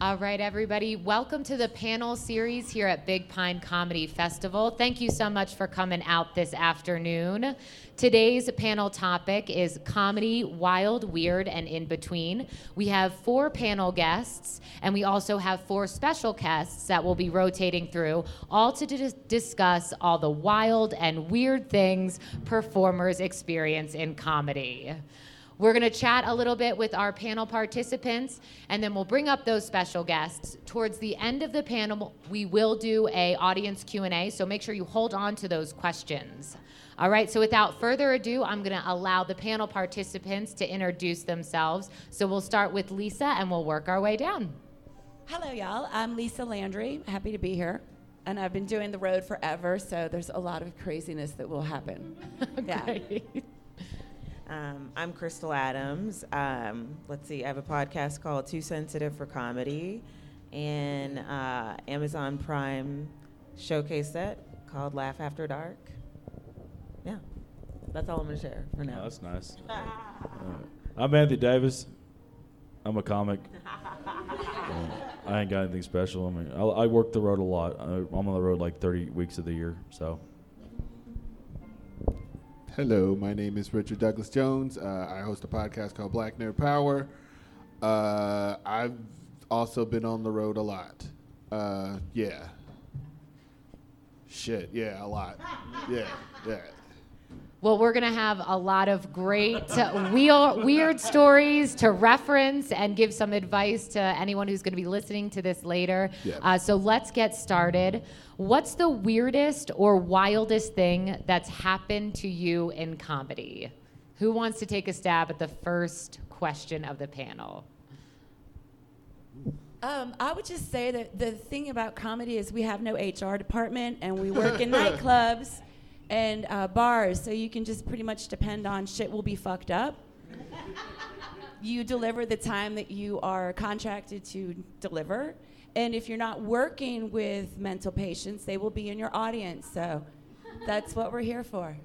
All right, everybody. Welcome to the panel series here at Big Pine Comedy Festival. Thank you so much for coming out this afternoon. Today's panel topic is comedy, wild, weird, and in between. We have four panel guests, and we also have four special guests that will be rotating through, all to dis- discuss all the wild and weird things performers experience in comedy. We're going to chat a little bit with our panel participants, and then we'll bring up those special guests. Towards the end of the panel, we will do a audience Q&A, so make sure you hold on to those questions. All right, so without further ado, I'm going to allow the panel participants to introduce themselves. So we'll start with Lisa, and we'll work our way down. Hello, y'all. I'm Lisa Landry. Happy to be here. And I've been doing the road forever, so there's a lot of craziness that will happen. yeah. Um, I'm Crystal Adams. Um, let's see, I have a podcast called Too Sensitive for Comedy and uh, Amazon Prime showcase set called Laugh After Dark. Yeah, that's all I'm going to share for Oh, now. that's nice. Uh, I'm Anthony Davis. I'm a comic. Uh, I ain't got anything special. I mean, I, I work the road a lot. I, I'm on the road like 30 weeks of the year. So, Hello, my name is Richard Douglas Jones. Uh, I host a podcast called Black Nerd Power. Uh, I've also been on the road a lot. Uh, yeah. Shit, yeah, a lot. Yeah, yeah. Well, we're going to have a lot of great uh, weird, weird stories to reference and give some advice to anyone who's going to be listening to this later. Yeah. Uh, so let's get started. What's the weirdest or wildest thing that's happened to you in comedy? Who wants to take a stab at the first question of the panel? Um, I would just say that the thing about comedy is we have no HR department and we work in nightclubs and uh, bars, so you can just pretty much depend on shit will be fucked up. you deliver the time that you are contracted to deliver. And if you're not working with mental patients, they will be in your audience. So that's what we're here for.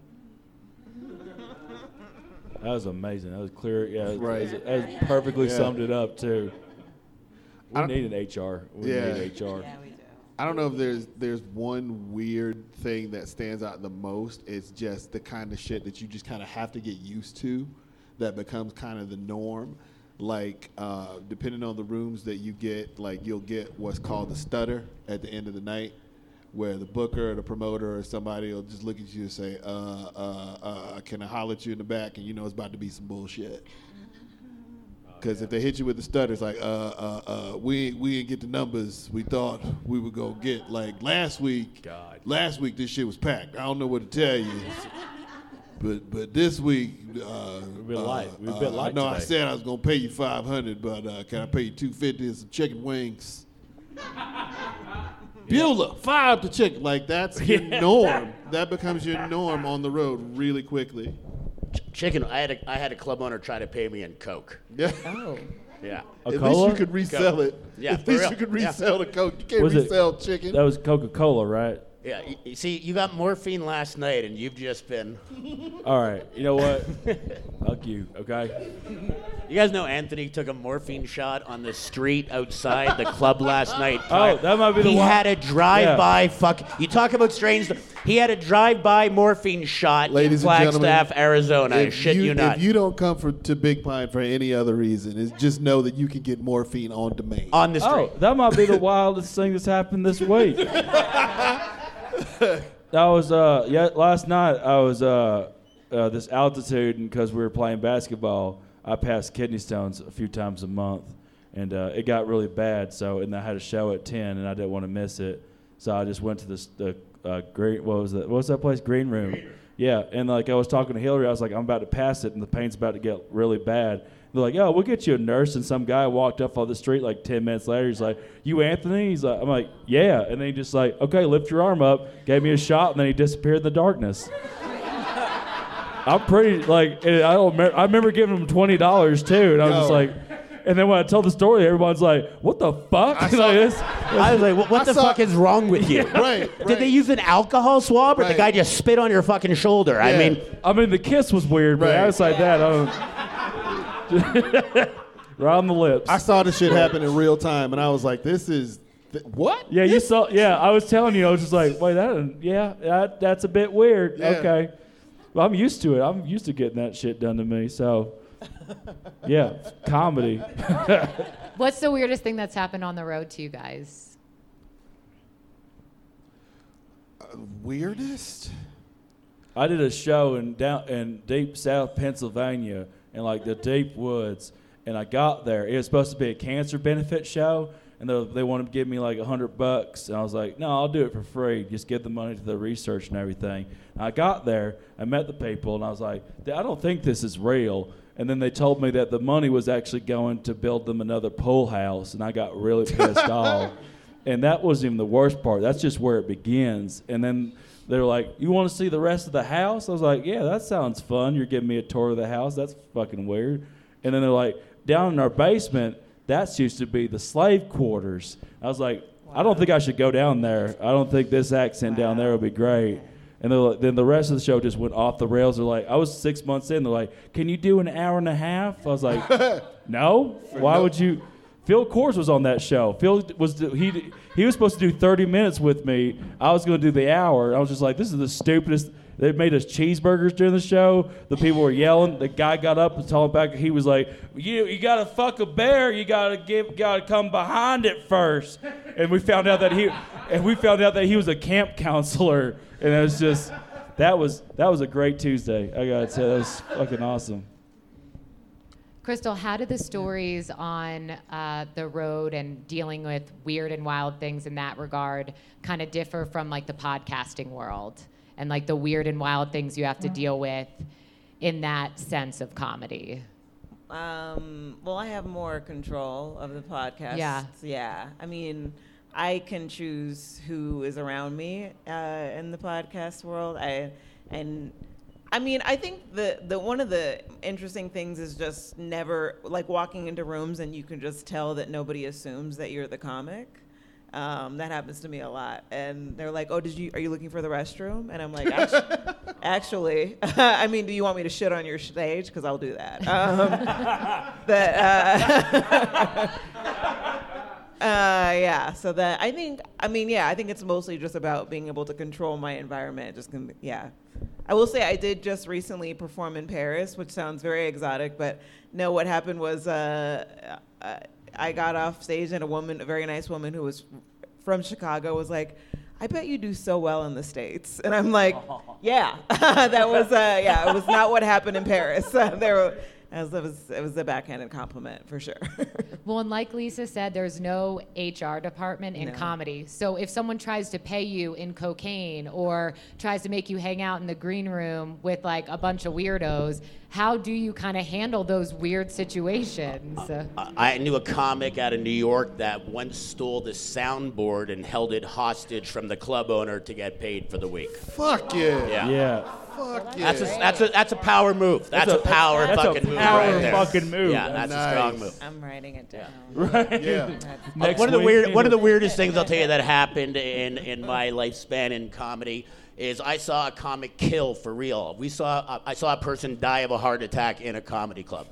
that was amazing. That was clear. Yeah, it- Right. it, it perfectly Yeah. summed it up, too. We need an HR. We Yeah. need HR. we do. I don't know if there's there's one weird thing that stands out the most. It's just the kind of shit that you just kind of have to get used to, that becomes kind of the norm. Like uh, depending on the rooms that you get, like you'll get what's called the stutter at the end of the night, where the booker or the promoter or somebody will just look at you and say, uh, uh, uh, "Can I holler at you in the back?" And you know it's about to be some bullshit. Because if they hit you with the stutter, it's like, uh, uh, uh, we we didn't get the numbers we thought we would go get. Like last week, God. last week this shit was packed. I don't know what to tell you, but but this week, uh, We've been uh, light. We've uh, been I light know I said I was gonna pay you five hundred, but uh, can I pay you two fifty and some chicken wings? Beulah, five to chicken. Like that's your norm. That becomes your norm on the road really quickly. Chicken. I had a, I had a club owner try to pay me in coke. Yeah. Oh. Yeah. A At cola? least you could resell it. Yeah, At for least real. you could Yeah. resell the coke. You can't Was it- resell chicken. That was Coca Cola, right? Yeah. You, you see, you got morphine last night, and you've just been. All right. You know what? Fuck you, okay? You guys know Anthony took a morphine shot on the street outside the club last night. Oh, that might be the He one- had a drive-by. Fuck. You talk about strange. He had a drive-by morphine shot Ladies in and gentlemen, Flagstaff, Arizona. I shit you, not. If you don't come for, to Big Pine for any other reason, is just know that you can get morphine on demand. on the street. Oh, that might be the wildest thing that's happened this week. That was uh yeah last night I was uh, uh this altitude and because we were playing basketball I passed kidney stones a few times a month and uh, it got really bad so and I had a show at ten and I didn't want to miss it so I just went to this the uh, green what was that what was that place green room yeah and like I was talking to Hillary I was like I'm about to pass it and the pain's about to get really bad they're like, "Oh, we'll get you a nurse." And some guy walked up on the street like ten minutes later. He's like, "You Anthony?" He's like, "I'm like, yeah." And then he just like, "Okay, lift your arm up." Gave me a shot, and then he disappeared in the darkness. I'm pretty like, I don't. Remember, I remember giving him twenty dollars too, and I was just like, and then when I tell the story, everyone's like, "What the fuck?" I Like, saw- this- I was like, what, what the saw- fuck is wrong with you? Right, Did they use an alcohol swab, or the guy just spit on your fucking shoulder? I mean, I mean, the kiss was weird, but Right. outside that, I don't. right on the lips. I saw this shit happen in real time, and I was like, "This is th- what?" yeah, you saw. Yeah, I was telling you. I was just like, wait, that. Yeah, that, that's a bit weird. Yeah. Okay. Well, I'm used to it. I'm used to getting that shit done to me. So, yeah, comedy. What's the weirdest thing that's happened on the road to you guys? Uh, weirdest. I did a show in down in deep South Pennsylvania in like the deep woods, and I got there. It was supposed to be a cancer benefit show, and they, wanted to give me like a hundred bucks, and I was like, no, I'll do it for free. Just give the money to the research and everything. And I got there, I met the people, and I was like, I don't think this is real. And then they told me that the money was actually going to build them another pool house, and I got really pissed off. And that wasn't even the worst part. That's just where it begins. And then they were like, "You want to see the rest of the house?" I was like, "Yeah, that sounds fun. You're giving me a tour of the house. That's fucking weird." And then they're like, "Down in our basement, that's used to be the slave quarters." I was like, "I don't think I should go down there. I don't think this accent down there would be great." And like, then the rest of the show just went off the rails. They're like, I was six months in. They're like, "Can you do an hour and a half?" I was like, "No. Why would you?" Phil Kors was on that show. Phil was he he was supposed to do 30 minutes with me. I was going to do the hour. I was just like, this is the stupidest. They made us cheeseburgers during the show. The people were yelling. The guy got up and told him back. He was like, "You you got to fuck a bear. You got to give got to come behind it first. And we found out that he and we found out that he was a camp counselor. And it was just that was that was a great Tuesday. I gotta say that was fucking awesome. Crystal, how did the stories on uh, the road and dealing with weird and wild things in that regard kind of differ from like the podcasting world and like the weird and wild things you have to deal with in that sense of comedy? Um, well, I have more control of the podcast. Yeah. Yeah. I mean, I can choose who is around me uh, in the podcast world. I and I mean, I think the the one of the interesting things is just never like walking into rooms and you can just tell that nobody assumes that you're the comic. Um, that happens to me a lot, and they're like, "Oh, did you? Are you looking for the restroom?" And I'm like, "Actu- "Actually, I mean, do you want me to shit on your stage? Because I'll do that." Um, that. Uh, Uh, yeah, so that I think, I mean, yeah, I think it's mostly just about being able to control my environment. Just, con- yeah. I will say I did just recently perform in Paris, which sounds very exotic, but no, what happened was uh, uh, I got off stage and a woman, a very nice woman who was from Chicago, was like, I bet you do so well in the States. And I'm like, yeah, that was, uh, yeah, it was not what happened in Paris. there were, it was, it was, it was a backhanded compliment for sure. Well, and like Lisa said, there's no HR department in No. comedy. So if someone tries to pay you in cocaine or tries to make you hang out in the green room with like a bunch of weirdos, how do you kind of handle those weird situations? I knew a comic out of New York that once stole the soundboard and held it hostage from the club owner to get paid for the week. Fuck yeah. Yeah. Yeah. Fuck yeah. That's a that's a that's a power move. That's, a, power that's a fucking move power right there. fucking move. Yeah, that's a strong Nice. move. I'm writing it down. Right. yeah. Next uh, one of the weird one of the weirdest things I'll tell you that happened in in my lifespan in comedy is I saw a comic kill for real. We saw uh, I saw a person die of a heart attack in a comedy club.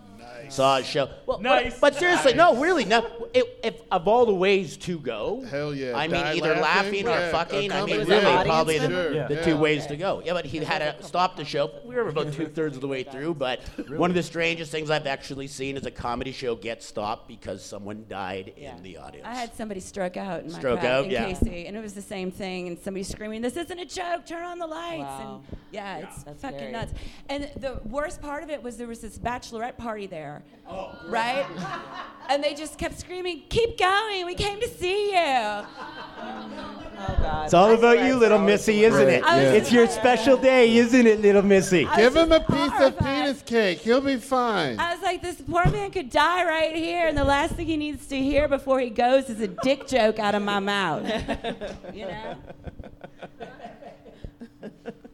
Saw a show. Well, but- Nice. But, seriously, no, really, no. If, if of all the ways to go, Hell yeah. I mean, Die either laughing, laughing, or yeah, fucking. I mean, really, Yeah. probably the, Audience member? the Yeah. two ways to go. Yeah, but he had to stop the show. We were about two thirds of the way through. But one of the strangest things I've actually seen is a comedy show get stopped because someone died in the audience. I had somebody stroke out in my Stroke crowd out, in yeah. Casey, and it was the same thing. And somebody screaming, "This isn't a joke! Turn on the lights!" Wow. And yeah, it's That's fucking scary. nuts. And the worst part of it was there was this bachelorette party there, oh, right? and they just kept screaming, "Keep going! We came to see you!" Oh God. It's all about you, little missy, isn't it? I was It's your special day, isn't it, little missy? Give him a just piece of penis cake. He'll be fine. I was like, this poor man could die right here, and the last thing he needs to hear before he goes is a dick joke out of my mouth. you know?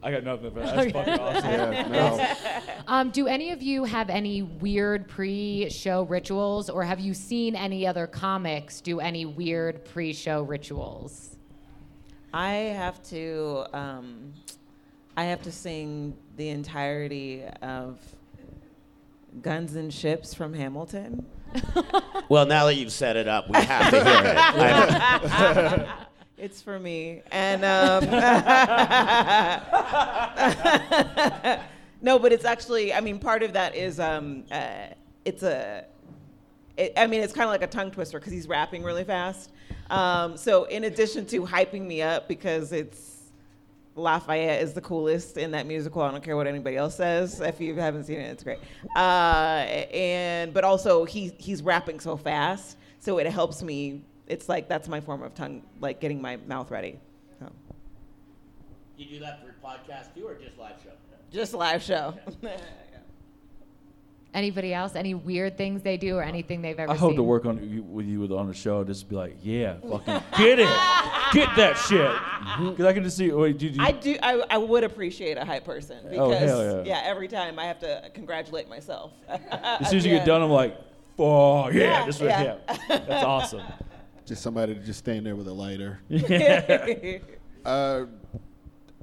I got nothing for that. That's fucking awesome. yeah, no. Um, do any of you have any weird pre-show rituals, or have you seen any other comics do any weird pre-show rituals? I have to um, I have to sing the entirety of Guns and Ships from Hamilton. Well, now that you've set it up, we have to hear it. It's for me. And um, no, but it's actually. I mean, part of that is um, uh, it's a. It, I mean, it's kind of like a tongue twister because he's rapping really fast. Um, so, in addition to hyping me up because it's Lafayette is the coolest in that musical. I don't care what anybody else says. If you haven't seen it, it's great. Uh, and but also he he's rapping so fast, so it helps me. It's like that's my form of tongue, like getting my mouth ready. So, you do that for podcast too, or just live show? just live show. Anybody else? Any weird things they do or anything they've ever I hope seen? to work on you- with you on the show. Just be like, yeah, fucking get it, get that shit. Because I can just see. Wait, did you? I do. I, I would appreciate a hype person oh, because Oh, hell yeah. every time I have to congratulate myself. as soon as you get done, I'm like, oh yeah, Yeah, this right yeah. yeah. That's awesome. Just somebody to just stand there with a lighter. done. Uh,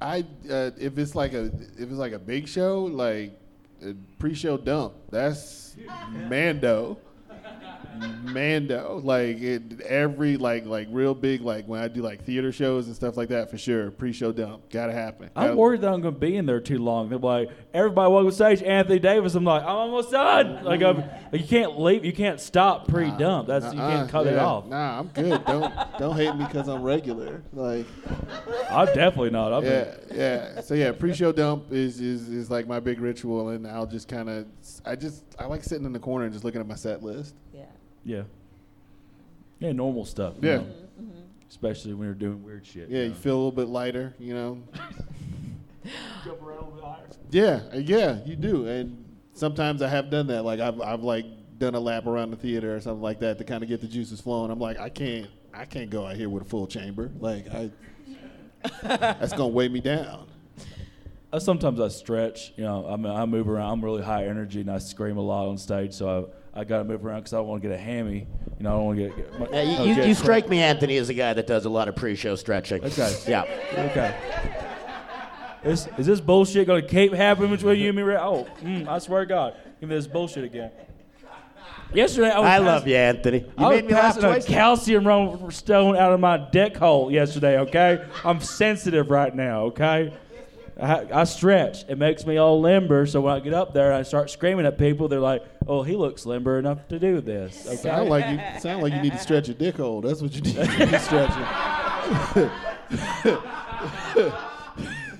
I uh, if it's like a if it's like a big show like a pre-show dump, that's Mando. Mando, like it, every like like real big like when I do like theater shows and stuff like that for sure. Pre-show dump gotta happen. I'm worried that I'm to be in there too long. They're like, everybody welcome to stage, Anthony Davis. I'm like, I'm almost done. Like, I'm, you can't leave, you can't stop pre-dump. That's you Uh-uh, can't cut it off. Nah, I'm good. Don't don't hate me because I'm regular. Like I'm definitely not. I'm yeah, yeah. So yeah, pre-show dump is, is is like my big ritual, and I'll just kind of I just I like sitting in the corner and just looking at my set list. Yeah. yeah, yeah, normal stuff. you Yeah. know, especially when you're doing weird shit. Yeah, you you know. feel a little bit lighter, you know. Jump around a Yeah, uh, yeah, you do. And sometimes I have done that. Like I've I've like done a lap around the theater or something like that to kind of get the juices flowing. I'm like, I can't I can't go out here with a full chamber. Like I that's gonna weigh me down. Uh, sometimes I stretch. You know, I mean, I move around. I'm really high energy and I scream a lot on stage, so I, I got to move around because I don't want to get a hammy. You know, I don't want to get. my, Yeah, you, you, you strike me, Anthony, as a guy that does a lot of pre-show stretching. Okay. Yeah. Okay. Is, is this bullshit gonna keep happening between you and me? Oh, mm, I swear to God, give me this bullshit again. Yesterday, I was I pass- love you, Anthony. You I was made me laugh passing a calcium stone out of my deck hole yesterday. Okay, I'm sensitive right now. Okay, I, I stretch. It makes me all limber. So when I get up there, and I start screaming at people. They're like, "Oh, he looks limber enough to do this." Okay. Sound like you sound like you need to stretch your dick hole. That's what you need to be stretching.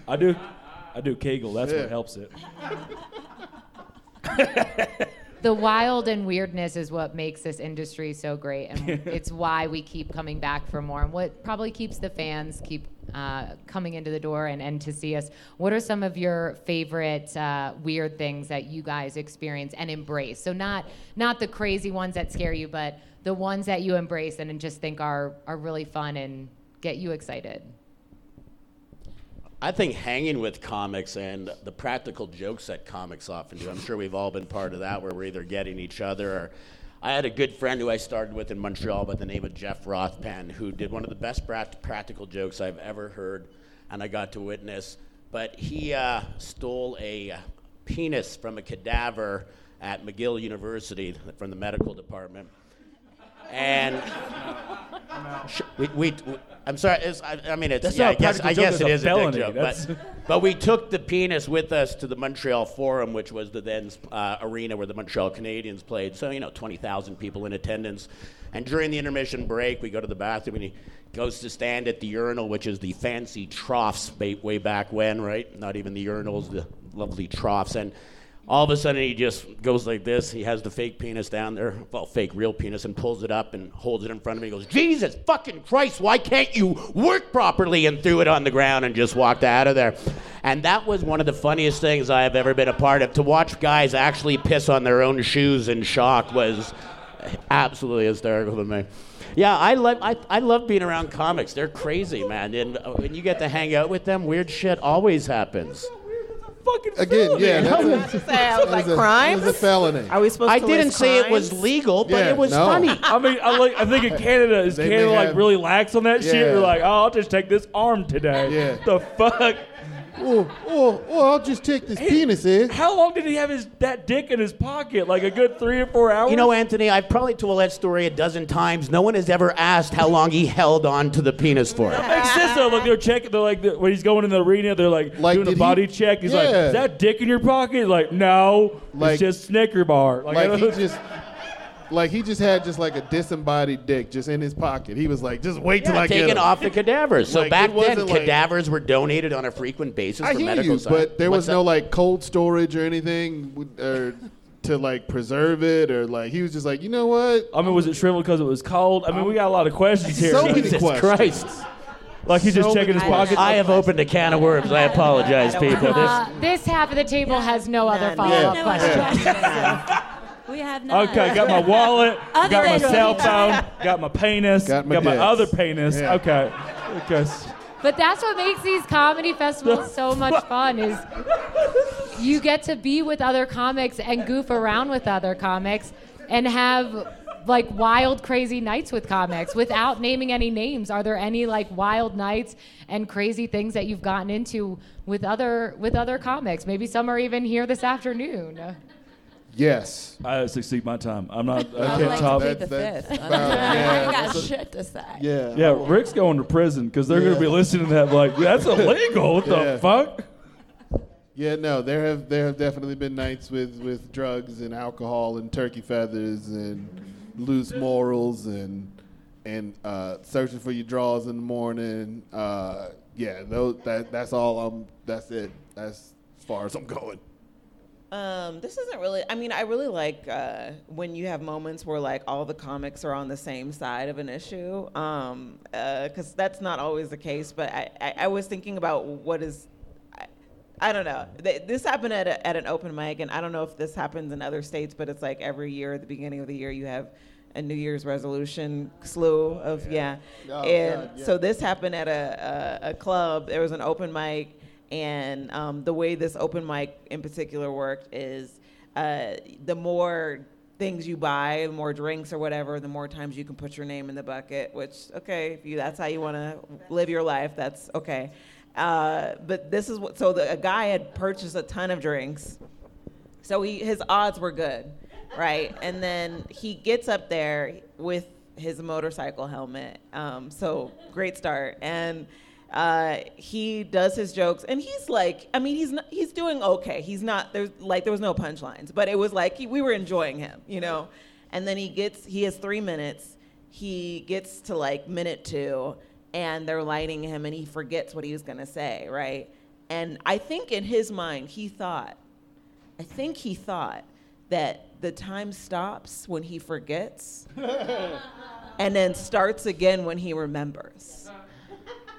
I do. I do Kegel. That's Yeah. what helps it. the wild and weirdness is what makes this industry so great and it's why we keep coming back for more. And what probably keeps the fans keep uh, coming into the door and, and to see us what are some of your favorite uh, weird things that you guys experience and embrace? So not not the crazy ones that scare you but the ones that you embrace and just think are are really fun and get you excited I think hanging with comics and the practical jokes that comics often do. I'm sure we've all been part of that, where we're either getting each other or. I had a good friend who I started with in Montreal by the name of Jeff Rothpan, who did one of the best prac- practical jokes I've ever heard, and I got to witness. But he uh, stole a uh, penis from a cadaver at McGill University from the medical department, and Sh- we, we, we- I'm sorry. It's, I, I mean, it's. That's yeah, not I a guess. I guess it a is a dick joke. But, but we took the penis with us to the Montreal Forum, which was the then uh, arena where the Montreal Canadiens played. So you know, 20,000 people in attendance. And during the intermission break, we go to the bathroom, and he goes to stand at the urinal, which is the fancy troughs way, way back when, right? Not even the urinals, the lovely troughs. And all of a sudden, he just goes like this. He has the fake penis down there, well, fake real penis, and pulls it up and holds it in front of me. He goes, Jesus fucking Christ, why can't you work properly? And threw it on the ground and just walked out of there. And that was one of the funniest things I have ever been a part of. To watch guys actually piss on their own shoes in shock was absolutely hysterical to me. Yeah, I love I, I love being around comics. They're crazy, man. And uh, when you get to hang out with them, weird shit always happens. Fucking Again, felony. yeah, that's a, Say, I was like that's a- crimes. that's a felony. Are we supposed I to didn't list say it was crimes? legal, but Yeah, it was no. funny. I mean, I, like, I think in Canada, is They Canada like have- really lax on that shit? Yeah. You're like, oh, I'll just take this arm today. Yeah. The fuck? Oh, oh, oh, I'll just take this penis, eh? How long did he have his that dick in his pocket? Like a good three or four hours? You know, Anthony, I've probably told that story a dozen times. No one has ever asked how long he held on to the penis for. Makes sense though. Like they're checking. They're like when he's going in the arena. They're like, Like, doing a did body he- check. He's like, Yeah. "Is that dick in your pocket?" Like, no. Like- it's just Snicker bar. Like, I Like he don't- just, like he just had just like a disembodied dick just in his pocket. He was like, just wait till I get taken him. off the cadavers. So Like, back it then, wasn't like- cadavers were donated on a frequent basis I for hear medical you, science. but there What's was no that? like cold storage or anything, with- or to like preserve it, or like he was just like, you know what? I mean, was it shriveled because it was cold? I mean, we got a lot of questions here. So many Jesus questions. Christ. like he's just so checking his many pockets. I have opened a can of worms. I apologize, people. This, Uh, this half of the table has no other follow-up Yeah. questions. We have none. Okay, got my wallet, Other got my than- cell phone, got my penis, Got my dicks. other penis. Yeah. Okay. Because But that's what makes these comedy festivals so much fun is you get to be with other comics and goof around with other comics and have like wild crazy nights with comics without naming any names are there any like wild nights and crazy things that you've gotten into with other with other comics maybe some are even here this afternoon Yes. I succeed my time. I'm not. I can't like top. to plead That- the that's fifth. about- I got that's a- shit to say. Yeah. Yeah, Rick's going to prison because they're going to be listening to that. Like, that's illegal. What Yeah. the fuck? Yeah, no, there have there have definitely been nights with, with drugs and alcohol and turkey feathers and loose morals and and uh, searching for your drawers in the morning. Uh, yeah, those, that that's all. I'm. That's it. That's as far as I'm going. Um, this isn't really. I mean, I really like uh, when you have moments where like all the comics are on the same side of an issue, um, because that's not always the case. But I, I, I was thinking about what is. I, I don't know. Th- This happened at, a, at an open mic, and I don't know if this happens in other states, but it's like every year at the beginning of the year you have a New Year's resolution slew of yeah, Oh, and God, yeah. so this happened at a, a, a club. There was an open mic, and um, the way this open mic in particular worked is uh, the more things you buy, the more drinks or whatever, the more times you can put your name in the bucket. Which okay, if you that's how you want to live your life, that's okay. Uh, but this is what. So the, a guy had purchased a ton of drinks, so he his odds were good, right? And then he gets up there with his motorcycle helmet. Um, so great start. And uh, he does his jokes, and he's like, I mean, he's not, he's doing okay. He's not there's like there was no punchlines, but it was like he, we were enjoying him, you know. And then he gets he has three minutes. He gets to like minute two, and they're lighting him, and he forgets what he was gonna say, right? And I think in his mind, he thought, I think he thought that the time stops when he forgets and then starts again when he remembers.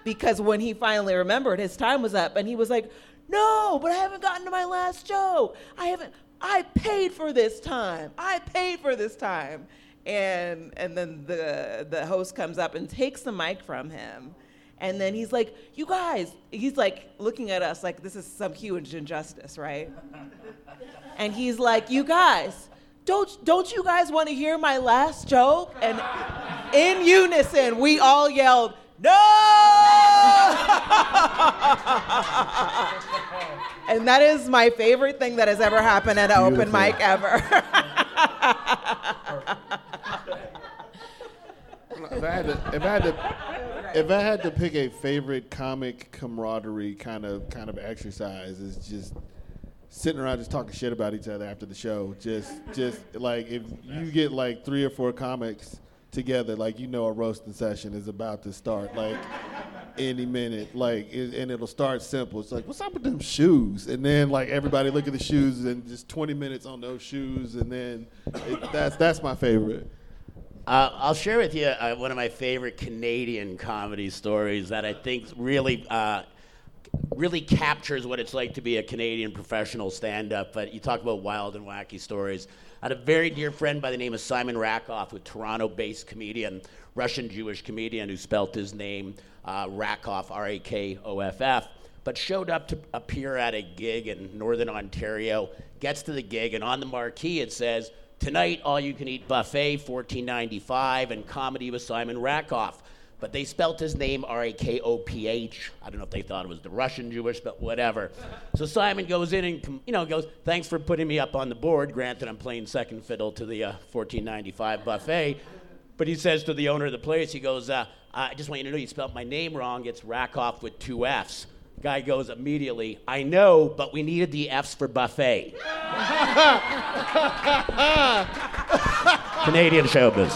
Because when he finally remembered, his time was up and he was like, No, but I haven't gotten to my last joke. I haven't, I paid for this time. I paid for this time. And, and then the, the host comes up and takes the mic from him. And then he's like, You guys, he's like looking at us like this is some huge injustice, right? and he's like, "You guys, don't don't you guys want to hear my last joke?" And in unison, we all yelled, "No!" and that is my favorite thing that has ever happened at an open mic ever. If I had to, if I had to, if I had to pick a favorite comic camaraderie kind of kind of exercise, is just sitting around just talking shit about each other after the show. Just just like if you get like three or four comics together, like you know a roasting session is about to start, like any minute, like it, and it'll start simple. It's like, what's up with them shoes? And then like everybody look at the shoes and just 20 minutes on those shoes, and then it, that's that's my favorite. Uh, I'll share with you uh, one of my favorite Canadian comedy stories that I think really, uh, really captures what it's like to be a Canadian professional stand-up. But you talk about wild and wacky stories. I had a very dear friend by the name of Simon Rakoff, a Toronto-based comedian, Russian Jewish comedian who spelt his name uh, Rakoff, R-A-K-O-F-F but showed up to appear at a gig in Northern Ontario. Gets to the gig, and on the marquee it says, "Tonight, all you can eat buffet, $14.95, and comedy with Simon Rakoff." But they spelt his name R A K O P H. I don't know if they thought it was the Russian Jewish, but whatever. So Simon goes in and you know goes, "Thanks for putting me up on the board." Granted, I'm playing second fiddle to the uh, 14.95 buffet, but he says to the owner of the place, he goes, uh, "I just want you to know you spelled my name wrong. It's Rakoff with two F's." Guy goes immediately, "I know, but we needed the F's for buffet." Canadian showbiz.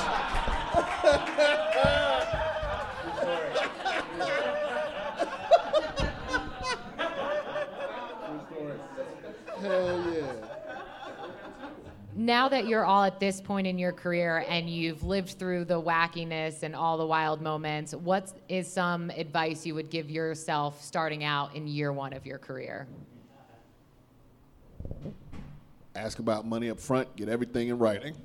Now that you're all at this point in your career and you've lived through the wackiness and all the wild moments, what is some advice you would give yourself starting out in year one of your career? Ask about money up front, get everything in writing.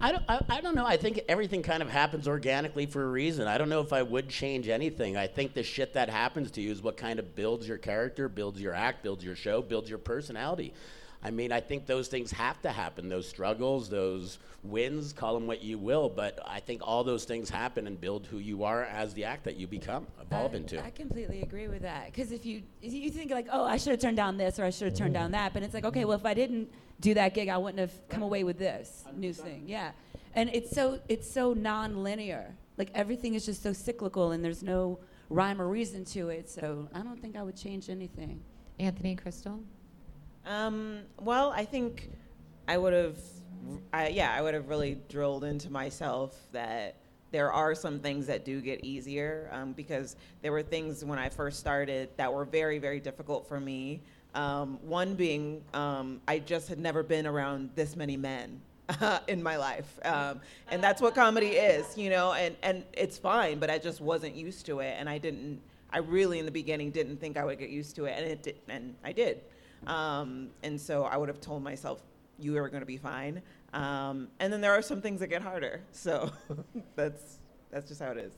I don't, I, I don't know. I think everything kind of happens organically for a reason. I don't know if I would change anything. I think the shit that happens to you is what kind of builds your character, builds your act, builds your show, builds your personality. I mean, I think those things have to happen. Those struggles, those wins, call them what you will, but I think all those things happen and build who you are as the act that you become, evolve I, into. I completely agree with that. Because if you you think like, oh, I should have turned down this or I should have turned down mm-hmm. that, but it's like, okay, well, if I didn't do that gig, I wouldn't have come away with this new thing. Yeah, and it's so it's so non-linear. Like everything is just so cyclical, and there's no rhyme or reason to it. So I don't think I would change anything. Anthony Crystal? Um, well, I think I would have, I, yeah, I would have really drilled into myself that there are some things that do get easier um, because there were things when I first started that were very, very difficult for me. Um, one being, um, I just had never been around this many men. in my life, um, and that's what comedy is, you know, and, and it's fine, but I just wasn't used to it, and I didn't, I really in the beginning didn't think I would get used to it, and it did, and I did. Um, and so I would have told myself, you are going to be fine. Um, and then there are some things that get harder. So that's, that's just how it is.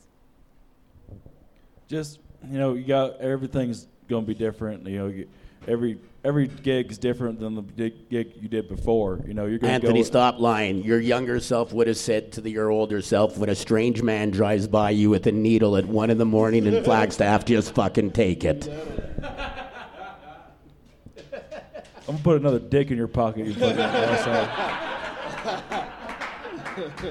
just you know you got everything's going to be different you know you, every every gig is different than the gig, you did before you know you're going to Anthony, go stop lying. Your younger self would have said to the, your older self, when a strange man drives by you with a needle at one in the morning in Flagstaff, just fucking take it. i'm to put another dick in your pocket you fucking asshole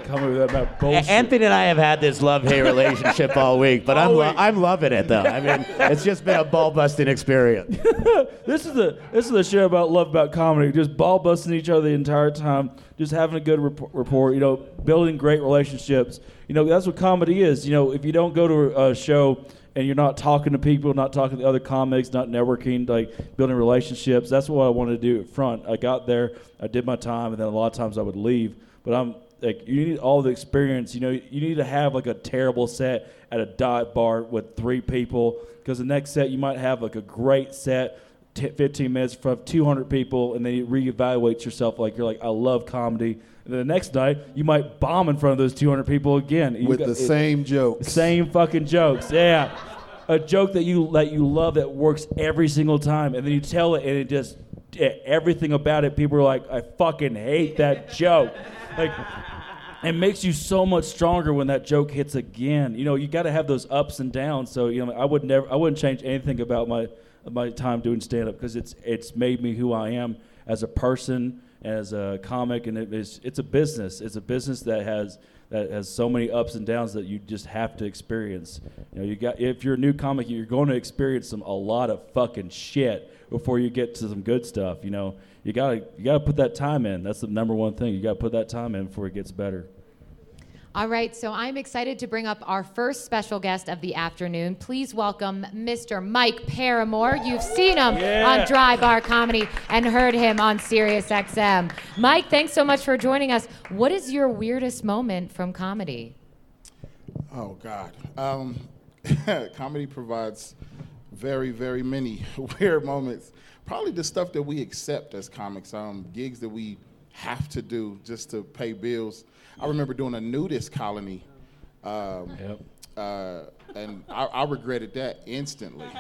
Come with that, that bullshit. Anthony and I have had this love-hate relationship all week, but I'm, lo- I'm loving it though. I mean, it's just been a ball-busting experience. this is the this is the show about love about comedy. Just ball busting each other the entire time, just having a good rap- rapport. You know, building great relationships. You know, that's what comedy is. You know, if you don't go to a show and you're not talking to people, not talking to other comics, not networking, like building relationships, that's what I wanted to do up front. I got there, I did my time, and then a lot of times I would leave. But I'm like, you need all the experience. You know, you need to have like a terrible set at a dive bar with three people because the next set you might have like a great set. t- 15 minutes in front of 200 people, and then you reevaluate yourself. Like you're like, I love comedy. And then the next night, you might bomb in front of those 200 people again. You With got- the same jokes. same fucking jokes. Yeah. A joke that you that you love that works every single time, and then you tell it, and it just everything about it. People are like, I fucking hate that joke. Like, it makes you so much stronger when that joke hits again. You know, you got to have those ups and downs. So you know, I would never, I wouldn't change anything about my my time doing stand up because it's it's made me who I am as a person, as a comic, and it is it's a business. It's a business that has that has so many ups and downs that you just have to experience. You know, you got if you're a new comic, you're going to experience some a lot of fucking shit before you get to some good stuff. You know, you gotta you gotta put that time in. That's the number one thing. You gotta put that time in before it gets better. All right, so I'm excited to bring up our first special guest of the afternoon. Please welcome Mr. Mike Paramore. You've seen him Yeah. on Dry Bar Comedy and heard him on Sirius XM. Mike, thanks so much for joining us. What is your weirdest moment from comedy? Oh God. Um, comedy provides very, very many weird moments. Probably the stuff that we accept as comics, um, gigs that we have to do just to pay bills. I remember doing a nudist colony, um, Yep. uh, and I, I regretted that instantly.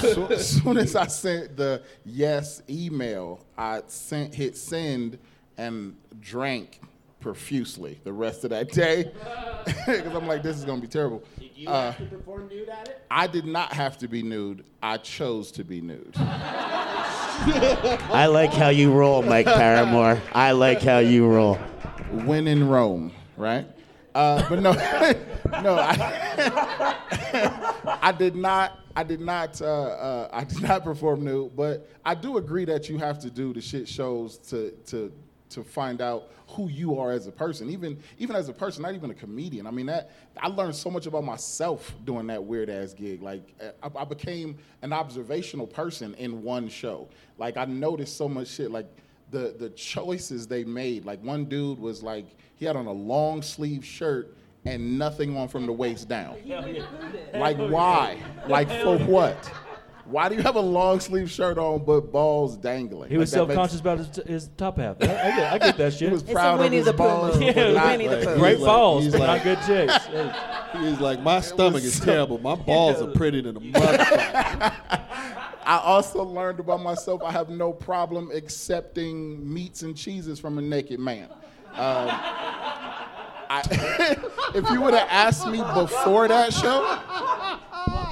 so, as soon as I sent the yes email, I sent hit send, and drank profusely the rest of that day because I'm like, this is gonna be terrible. Did you Uh, have to perform nude at it? I did not have to be nude. I chose to be nude. I like how you roll, Mike Paramore. I like how you roll. when in Rome, right? Uh, but no, no, I, I did not. I did not. Uh, uh, I did not perform nude, but I do agree that you have to do the shit shows to to to find out who you are as a person. Even even as a person, not even a comedian. I mean that I learned so much about myself doing that weird ass gig. Like I, I became an observational person in one show. Like I noticed so much shit. Like the the choices they made. Like one dude was like he had on a long sleeve shirt and nothing on from the waist down. Like why? Like for what? Why do you have a long sleeve shirt on but balls dangling? He was Like, self conscious makes- about his, his top half. I, I get, I get that shit. He shit. was It's a proud of Winnie his the balls. move. but not- Winnie the like- Pooh. Great He's like- balls, he's but like- not good chicks. He's like, my stomach is terrible. My balls are prettier than a motherfucker. I also learned about myself. I have no problem accepting meats and cheeses from a naked man. Um, I, if you would have asked me before that show,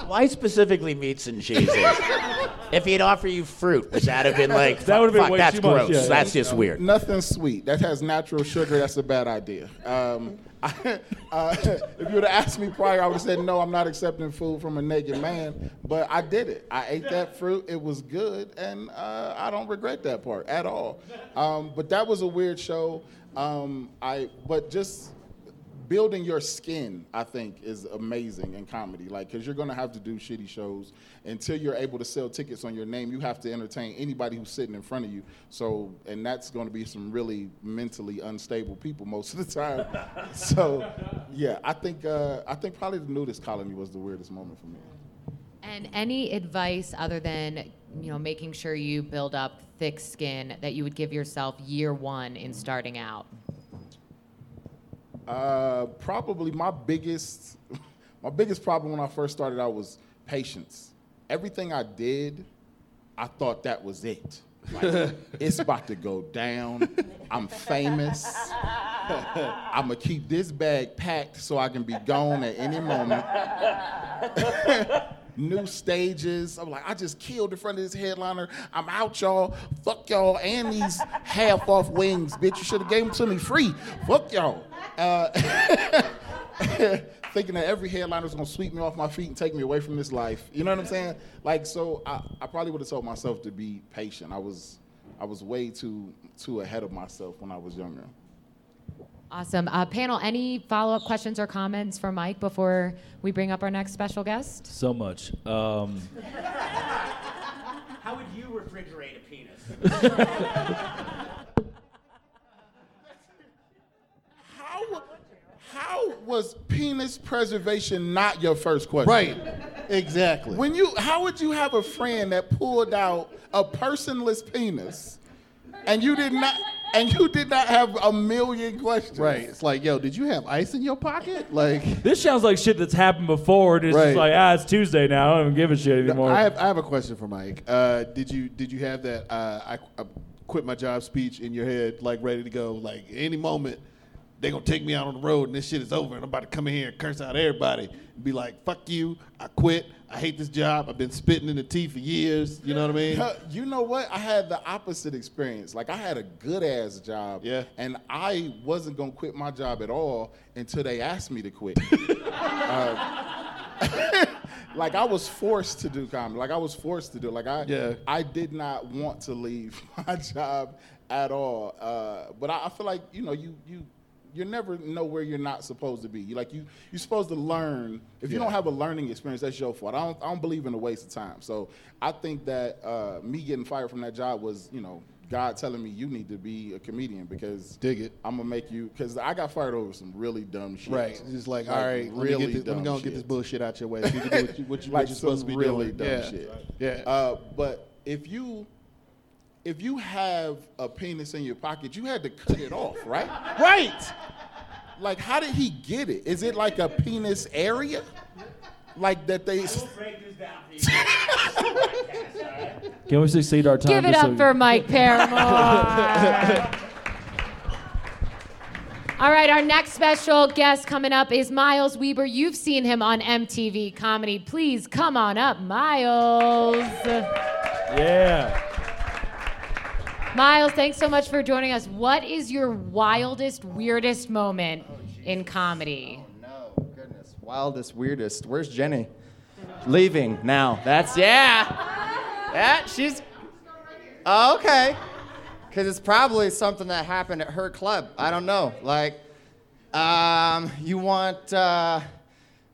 Why specifically meats and cheeses? if he'd offer you fruit, would that have been like, That would've been fuck, way that's too much, gross. yeah. That's just weird. nothing sweet. That has natural sugar. That's a bad idea. Um, I, uh, if you would have asked me prior, I would have said no. I'm not accepting food from a naked man. But I did it. I ate that fruit. It was good, and uh, I don't regret that part at all. Um, but that was a weird show. Um, I but just building your skin, I think, is amazing in comedy. Like, because you're going to have to do shitty shows until you're able to sell tickets on your name. You have to entertain anybody who's sitting in front of you. So, and that's going to be some really mentally unstable people most of the time. so, yeah, I think uh, I think probably the nudist colony was the weirdest moment for me. And any advice other than you know making sure you build up thick skin that you would give yourself year one in starting out? Uh, probably my biggest, my biggest problem when I first started out was patience. Everything I did, I thought that was it. Like, it's about to go down. I'm famous. I'm gonna keep this bag packed so I can be gone at any moment. New stages. I'm like, I just killed the front of this headliner. I'm out, y'all. Fuck y'all and these half off wings, bitch. You should have gave them to me free. Fuck y'all. Uh, thinking that every headliner was gonna sweep me off my feet and take me away from this life. You know what I'm saying? Like, so I, I probably would have told myself to be patient. I was, I was way too too ahead of myself when I was younger. Awesome. Uh, panel, any follow up questions or comments for Mike before we bring up our next special guest? So much. Um, How would you refrigerate a penis? How, how was penis preservation not your first question? Right. Exactly. When you, how would you have a friend that pulled out a personless penis, and you did not, and you did not have a million questions? right. It's like, yo, did you have ice in your pocket? Like, this sounds like shit that's happened before. And it's Right. just like, ah, it's Tuesday now. I don't even give a shit anymore. I have, I have a question for Mike. Uh, did you did you have that uh, I, I quit my job speech in your head, like ready to go? Like any moment, they gonna take me out on the road and this shit is over, and I'm about to come in here and curse out everybody and be like, "Fuck you! I quit. I hate this job. I've been spitting in the tea for years. You know what I mean?" You know what? I had the opposite experience. Like I had a good ass job, Yeah. and I wasn't gonna quit my job at all until they asked me to quit. Uh, like I was forced to do comedy. Like I was forced to do. it. Like I, Yeah. I did not want to leave my job at all. Uh, but I, I feel like you know you you. You never know where you're not supposed to be. You like you you're supposed to learn. If you Yeah. don't have a learning experience, that's your fault. I don't I don't believe in a waste of time. So I think that uh, me getting fired from that job was, you know, God telling me you need to be a comedian because Dig it. I'm gonna make you because I got fired over some really dumb shit. Right. Just like, all right, let me, get this, let me go and get this bullshit out your way. So you what, you, what, you, like you're supposed to be really doing. dumb yeah. shit. Yeah. Uh, but if you if you have a penis in your pocket, you had to cut it off, right? right. Like, how did he get it? Is it like a penis area? Like that they. Can we succeed our time? Give it up so- for Mike Paramore. All right, our next special guest coming up is Miles Weber. You've seen him on MTV Comedy. Please come on up, Miles. Yeah. Miles, thanks so much for joining us. What is your wildest, weirdest moment in comedy? No, goodness. Wildest, weirdest. Where's Jenny? Leaving now. That's, yeah. Yeah, she's. Oh, okay. Because it's probably something that happened at her club. I don't know. Like, um, you want. Uh,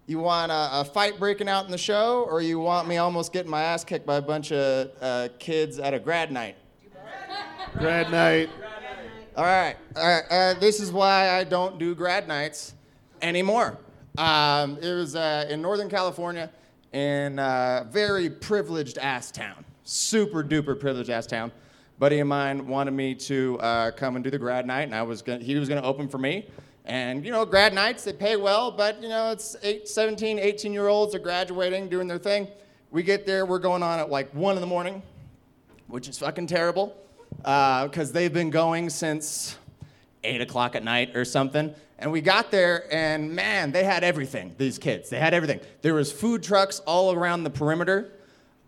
you want a, a fight breaking out in the show, or you want me almost getting my ass kicked by a bunch of uh, kids at a grad night? Grad night. All right. Uh, this is why I don't do grad nights anymore. Um, it was uh, in Northern California in a very privileged ass town. Super duper privileged ass town. Buddy of mine wanted me to uh, come and do the grad night, and I was gonna, he was going to open for me. And, you know, grad nights, they pay well, but, you know, it's eight, 17, 18 year olds are graduating, doing their thing. We get there, we're going on at like 1 in the morning, which is fucking terrible because they've been going since eight o'clock at night or something. And we got there, and man, they had everything. These kids, they had everything. There was food trucks all around the perimeter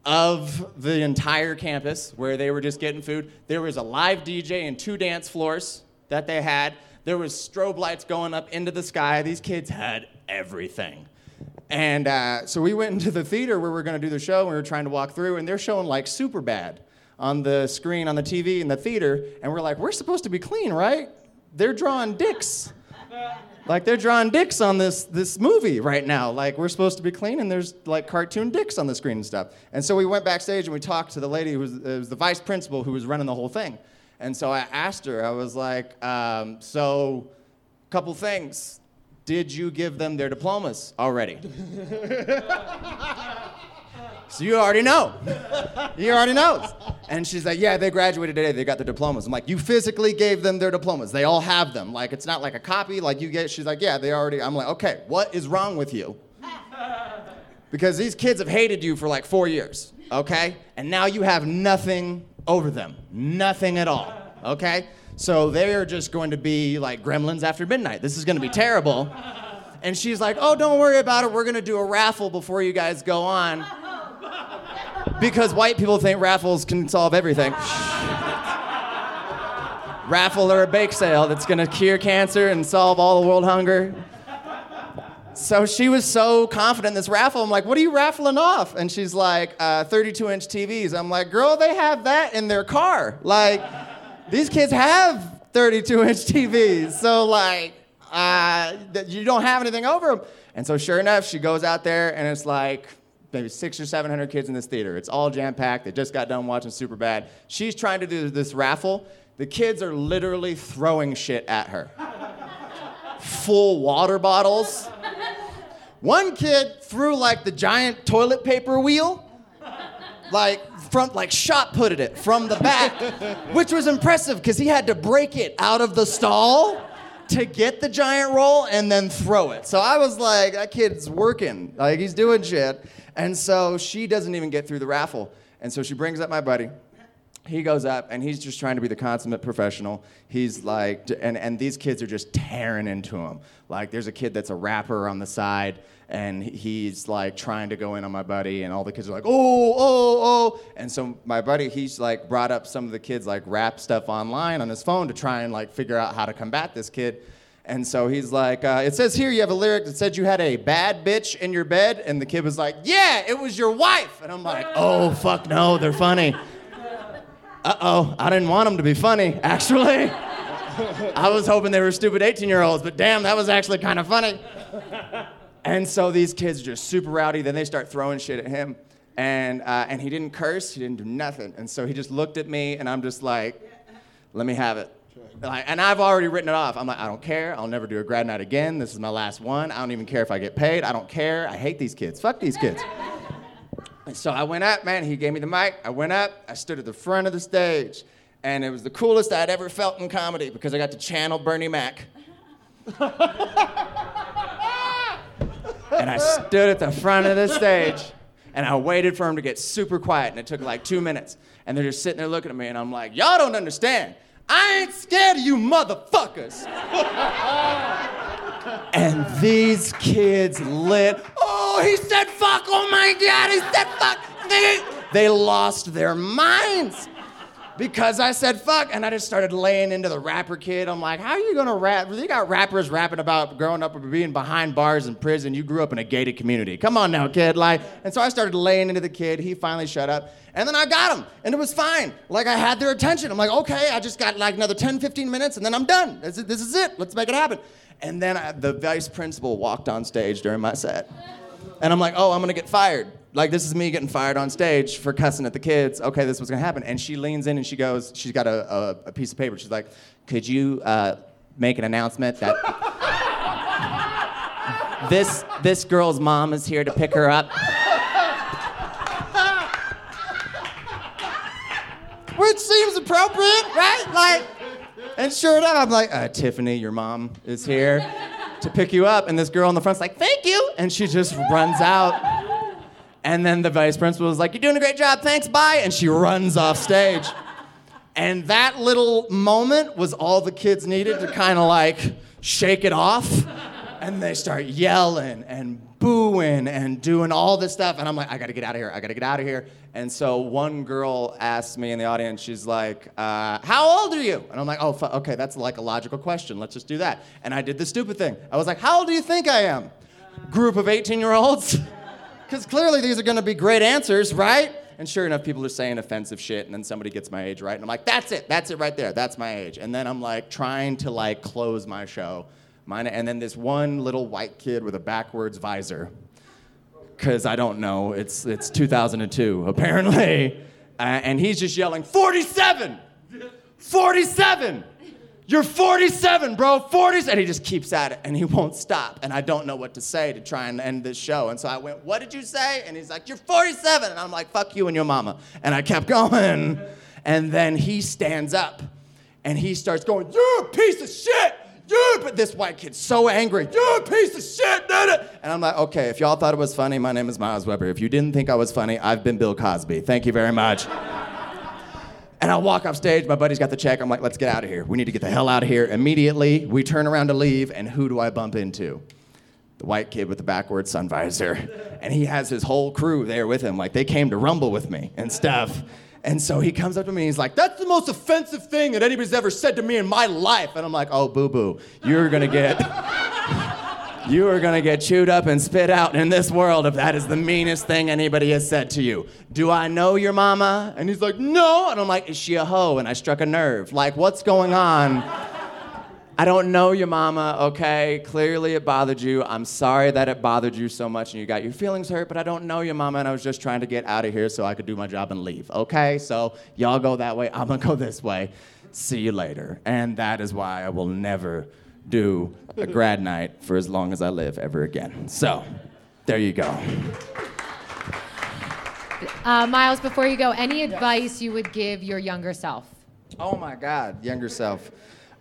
of the entire campus where they were just getting food. There was a live DJ and two dance floors that they had. There was strobe lights going up into the sky. These kids had everything. And uh, so we went into the theater where we were going to do the show, and we were trying to walk through, and they're showing like Superbad on the screen on the TV in the theater, and we're like, we're supposed to be clean, right? They're drawing dicks. Like they're drawing dicks on this this movie right now. Like we're supposed to be clean, and there's like cartoon dicks on the screen and stuff. And so we went backstage and we talked to the lady who was, uh, was the vice principal who was running the whole thing. And so I asked her, I was like, um, so, couple things. Did you give them their diplomas already? So you already know. You already knows. And she's like, yeah, they graduated today. They got their diplomas. I'm like, you physically gave them their diplomas. They all have them. Like, it's not like a copy. Like, you get, she's like, yeah, they already. I'm like, okay, what is wrong with you? Because these kids have hated you for like four years, okay? And now you have nothing over them. Nothing at all, okay? So they're just going to be like gremlins after midnight. This is going to be terrible. And she's like, oh, don't worry about it. We're going to do a raffle before you guys go on because white people think raffles can solve everything. Raffle or a bake sale that's gonna cure cancer and solve all the world hunger. So she was so confident in this raffle. I'm like, what are you raffling off? And she's like, uh, 32 inch TVs. I'm like, girl, they have that in their car. Like, these kids have 32 inch TVs. So, like, uh, you don't have anything over them. And so, sure enough, she goes out there and it's like, maybe six or seven hundred kids in this theater. It's all jam packed. They just got done watching Superbad. She's trying to do this raffle. The kids are literally throwing shit at her. Full water bottles. One kid threw like the giant toilet paper wheel, like from like shot putted it from the back, which was impressive because he had to break it out of the stall to get the giant roll and then throw it. So I was like, that kid's working, like he's doing shit. And so she doesn't even get through the raffle. And so she brings up my buddy. He goes up and he's just trying to be the consummate professional. He's like, and, and these kids are just tearing into him. Like, there's a kid that's a rapper on the side, and he's like trying to go in on my buddy, and all the kids are like, oh, oh, oh. And so my buddy, he's like brought up some of the kids like rap stuff online on his phone to try and like figure out how to combat this kid. And so he's like, uh, it says here you have a lyric that said you had a bad bitch in your bed. And the kid was like, yeah, it was your wife. And I'm like, oh, fuck no, they're funny. Uh oh, I didn't want them to be funny, actually. I was hoping they were stupid 18 year olds, but damn, that was actually kind of funny. And so these kids are just super rowdy. Then they start throwing shit at him. And, uh, and he didn't curse, he didn't do nothing. And so he just looked at me, and I'm just like, let me have it. Like, and I've already written it off. I'm like, I don't care. I'll never do a grad night again. This is my last one. I don't even care if I get paid. I don't care. I hate these kids. Fuck these kids. And so I went up, man. He gave me the mic. I went up. I stood at the front of the stage. And it was the coolest I'd ever felt in comedy because I got to channel Bernie Mac. and I stood at the front of the stage and I waited for him to get super quiet. And it took like two minutes. And they're just sitting there looking at me. And I'm like, y'all don't understand. I ain't scared of you motherfuckers. and these kids lit. Oh, he said fuck. Oh my God, he said fuck. They, they lost their minds because I said fuck, and I just started laying into the rapper kid. I'm like, how are you gonna rap? You got rappers rapping about growing up or being behind bars in prison. You grew up in a gated community. Come on now, kid. Like, and so I started laying into the kid. He finally shut up, and then I got him, and it was fine. Like I had their attention. I'm like, okay, I just got like another 10, 15 minutes, and then I'm done. This is, this is it. Let's make it happen. And then I, the vice principal walked on stage during my set. And I'm like, oh, I'm gonna get fired. Like, this is me getting fired on stage for cussing at the kids. Okay, this was gonna happen. And she leans in and she goes, she's got a, a, a piece of paper. She's like, could you uh, make an announcement that this, this girl's mom is here to pick her up? Which seems appropriate, right? Like, and sure enough, I'm like, uh, Tiffany, your mom is here to pick you up. And this girl in the front's like, thank you. And she just runs out. And then the vice principal is like, you're doing a great job, thanks, bye. And she runs off stage. And that little moment was all the kids needed to kind of like shake it off. And they start yelling and booing and doing all this stuff. And I'm like, I gotta get out of here. I gotta get out of here. And so one girl asked me in the audience, she's like, uh, How old are you? And I'm like, Oh, okay, that's like a logical question. Let's just do that. And I did the stupid thing. I was like, How old do you think I am? Group of 18 year olds? Because clearly these are gonna be great answers, right? And sure enough, people are saying offensive shit, and then somebody gets my age right, and I'm like, that's it, that's it right there, that's my age. And then I'm like trying to like close my show. Mine, and then this one little white kid with a backwards visor, because I don't know, it's, it's 2002, apparently. Uh, and he's just yelling, 47! 47! You're 47, bro. 47. And he just keeps at it and he won't stop. And I don't know what to say to try and end this show. And so I went, What did you say? And he's like, You're 47. And I'm like, Fuck you and your mama. And I kept going. And then he stands up and he starts going, You're a piece of shit. You're, but this white kid's so angry. You're a piece of shit? And I'm like, okay, if y'all thought it was funny, my name is Miles Weber. If you didn't think I was funny, I've been Bill Cosby. Thank you very much. And I walk off stage, my buddy's got the check. I'm like, let's get out of here. We need to get the hell out of here immediately. We turn around to leave, and who do I bump into? The white kid with the backwards sun visor. And he has his whole crew there with him. Like, they came to rumble with me and stuff. And so he comes up to me and he's like, That's the most offensive thing that anybody's ever said to me in my life. And I'm like, Oh, boo boo, you're gonna get. You are gonna get chewed up and spit out in this world if that is the meanest thing anybody has said to you. Do I know your mama? And he's like, No. And I'm like, Is she a hoe? And I struck a nerve. Like, what's going on? I don't know your mama, okay? Clearly it bothered you. I'm sorry that it bothered you so much and you got your feelings hurt, but I don't know your mama and I was just trying to get out of here so I could do my job and leave, okay? So y'all go that way, I'm gonna go this way. See you later. And that is why I will never do a grad night for as long as I live ever again. So, there you go. Uh, Miles, before you go, any advice you would give your younger self? Oh my God, younger self.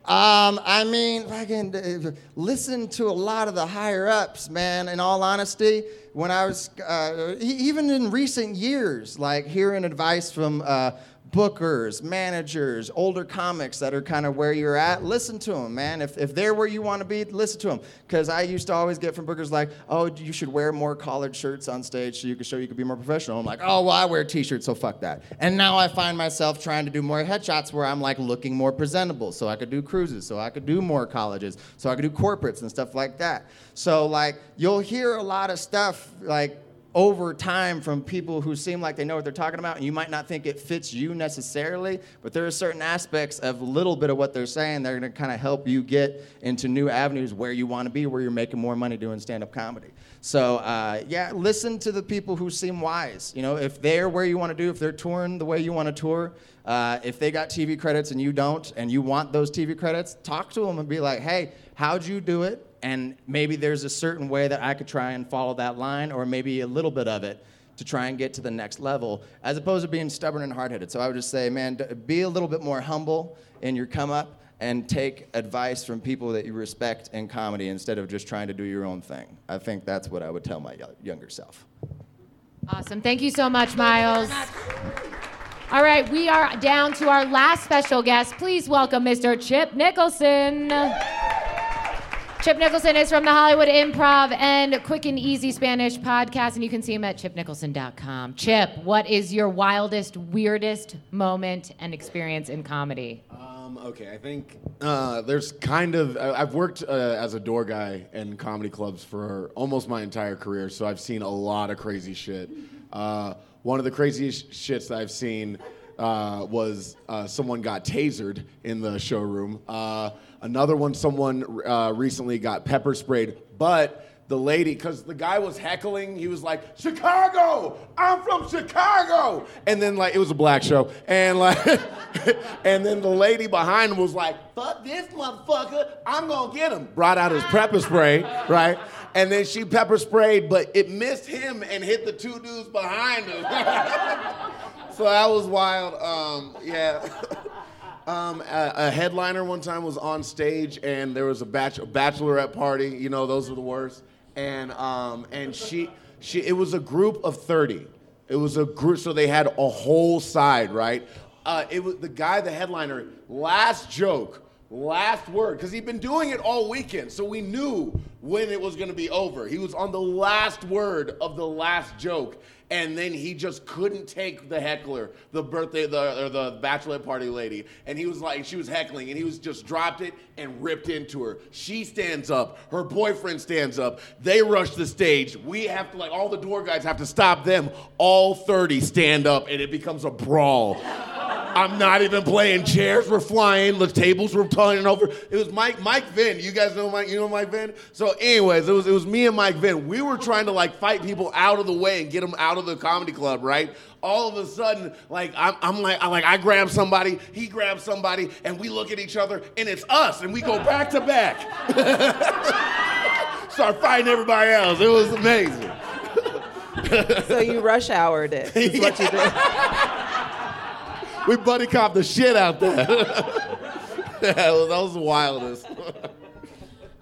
Um, I mean, fucking uh, listen to a lot of the higher ups, man. In all honesty, when I was uh, e- even in recent years, like hearing advice from uh, bookers, managers, older comics that are kind of where you're at, listen to them, man. If, if they're where you want to be, listen to them. Because I used to always get from bookers like, oh, you should wear more collared shirts on stage so you can show you could be more professional. I'm like, oh, well, I wear t-shirts, so fuck that. And now I find myself trying to do more headshots where I'm like looking more presentable, so I could do cruises, so I could do more colleges, so I could do corporates and stuff like that. So like, you'll hear a lot of stuff like over time from people who seem like they know what they're talking about and you might not think it fits you necessarily but there are certain aspects of a little bit of what they're saying they're going to kind of help you get into new avenues where you want to be where you're making more money doing stand-up comedy. So uh, yeah listen to the people who seem wise. You know if they're where you want to do if they're touring the way you want to tour uh, if they got tv credits and you don't and you want those tv credits talk to them and be like hey how'd you do it and maybe there's a certain way that I could try and follow that line, or maybe a little bit of it to try and get to the next level, as opposed to being stubborn and hard headed. So I would just say, man, be a little bit more humble in your come up and take advice from people that you respect in comedy instead of just trying to do your own thing. I think that's what I would tell my younger self. Awesome. Thank you so much, Miles. All right, we are down to our last special guest. Please welcome Mr. Chip Nicholson. Chip Nicholson is from the Hollywood Improv and Quick and Easy Spanish podcast, and you can see him at chipnicholson.com. Chip, what is your wildest, weirdest moment and experience in comedy? Um, okay, I think uh, there's kind of. I- I've worked uh, as a door guy in comedy clubs for almost my entire career, so I've seen a lot of crazy shit. Uh, one of the craziest shits that I've seen uh, was uh, someone got tasered in the showroom. Uh, another one, someone uh, recently got pepper sprayed, but the lady, because the guy was heckling, he was like, Chicago, I'm from Chicago. And then, like, it was a black show. And, like, and then the lady behind him was like, fuck this motherfucker, I'm gonna get him. Brought out his pepper spray, right? And then she pepper sprayed, but it missed him and hit the two dudes behind him. so that was wild. Um, yeah. Um, a, a headliner one time was on stage, and there was a bach- bachelorette party. You know, those are the worst. And um, and she she it was a group of thirty. It was a group, so they had a whole side, right? Uh, it was the guy, the headliner. Last joke, last word, because he'd been doing it all weekend, so we knew when it was going to be over. He was on the last word of the last joke, and then he just couldn't take the heckler, the birthday, the or the bachelorette party lady, and he was like, she was heckling, and he was just dropped it and ripped into her. She stands up, her boyfriend stands up. They rush the stage. We have to like all the door guys have to stop them. All 30 stand up, and it becomes a brawl. I'm not even playing. Chairs were flying. The tables were turning over. It was Mike Mike Vin. You guys know Mike. You know Mike Vin. So, anyways, it was it was me and Mike Vin. We were trying to like fight people out of the way and get them out of the comedy club. Right. All of a sudden, like I'm, I'm like I like I grab somebody, he grabs somebody, and we look at each other, and it's us, and we go back to back. Start fighting everybody else. It was amazing. So you rush houred it. Is what you did. We buddy cop the shit out there. that, was, that was the wildest.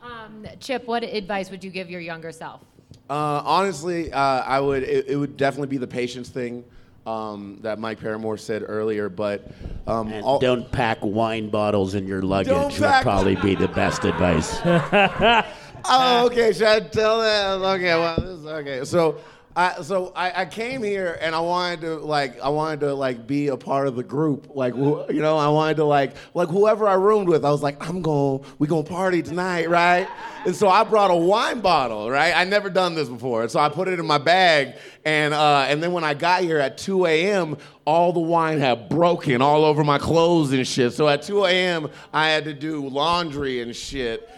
Um, Chip, what advice would you give your younger self? Uh, honestly, uh, I would. It, it would definitely be the patience thing um, that Mike Paramore said earlier. But um, And all- don't pack wine bottles in your luggage. Don't Would probably be the best advice. Oh, okay. Should I tell that? Okay. Well, this is okay. So, I so I, I came here and I wanted to like I wanted to like be a part of the group. Like wh- you know, I wanted to like like whoever I roomed with. I was like, I'm going. We gonna party tonight, right? And so I brought a wine bottle, right? I never done this before, so I put it in my bag. And uh, and then when I got here at 2 a.m., all the wine had broken all over my clothes and shit. So at 2 a.m., I had to do laundry and shit.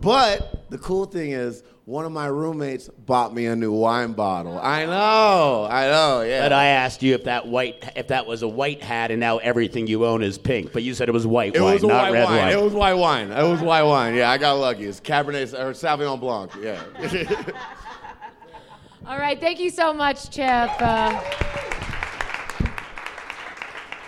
But the cool thing is, one of my roommates bought me a new wine bottle. I know, I know, yeah. But I asked you if that white, if that was a white hat, and now everything you own is pink. But you said it was white it wine, was not white red wine. wine. It was white wine. It was white wine. Yeah, I got lucky. It's Cabernet or Sauvignon Blanc. Yeah. All right, thank you so much, Chip. Uh,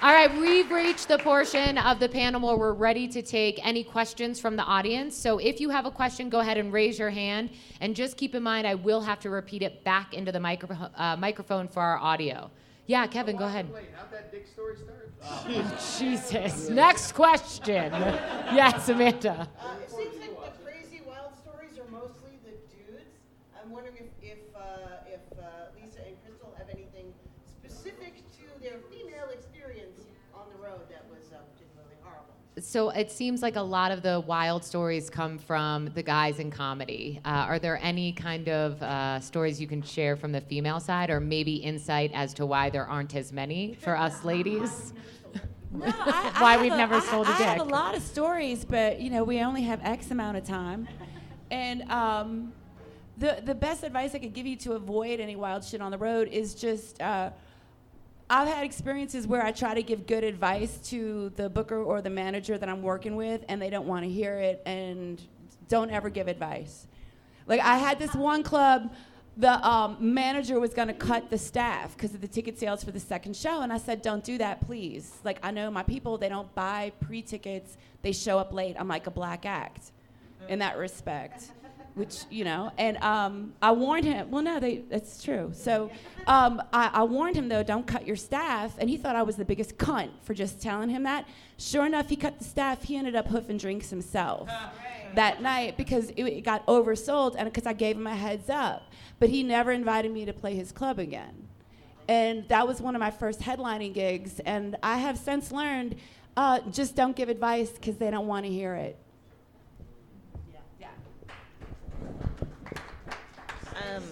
all right, we've reached the portion of the panel where we're ready to take any questions from the audience. So if you have a question, go ahead and raise your hand. And just keep in mind, I will have to repeat it back into the micro- uh, microphone for our audio. Yeah, Kevin, go ahead. how'd that dick story start? Jesus. Next question. Yes, Amanda. Uh, it seems like the crazy wild stories are mostly the dudes. I'm wondering if if uh, if uh, Lisa and Crystal have anything specific to their female experience on the road that was uh, particularly horrible. So it seems like a lot of the wild stories come from the guys in comedy. Uh, are there any kind of uh, stories you can share from the female side, or maybe insight as to why there aren't as many for us ladies? No, I, Why I we've have never I- sold a I have a lot of stories, but you know we only have X amount of time, and um, the the best advice I could give you to avoid any wild shit on the road is just. Uh, I've had experiences where I try to give good advice to the booker or the manager that I'm working with, and they don't want to hear it and don't ever give advice. Like I had this one club, the um, manager was going to cut the staff because of the ticket sales for the second show, and I said, "Don't do that, please." Like I know my people, they don't buy pre-tickets; they show up late. I'm like a black act, in that respect. Which you know, and um, I warned him. Well, no, they, that's true. So um, I, I warned him though, don't cut your staff, and he thought I was the biggest cunt for just telling him that. Sure enough, he cut the staff. He ended up hoofing drinks himself that night because it, it got oversold, and because I gave him a heads up. But he never invited me to play his club again, and that was one of my first headlining gigs. And I have since learned, uh, just don't give advice because they don't want to hear it. Um,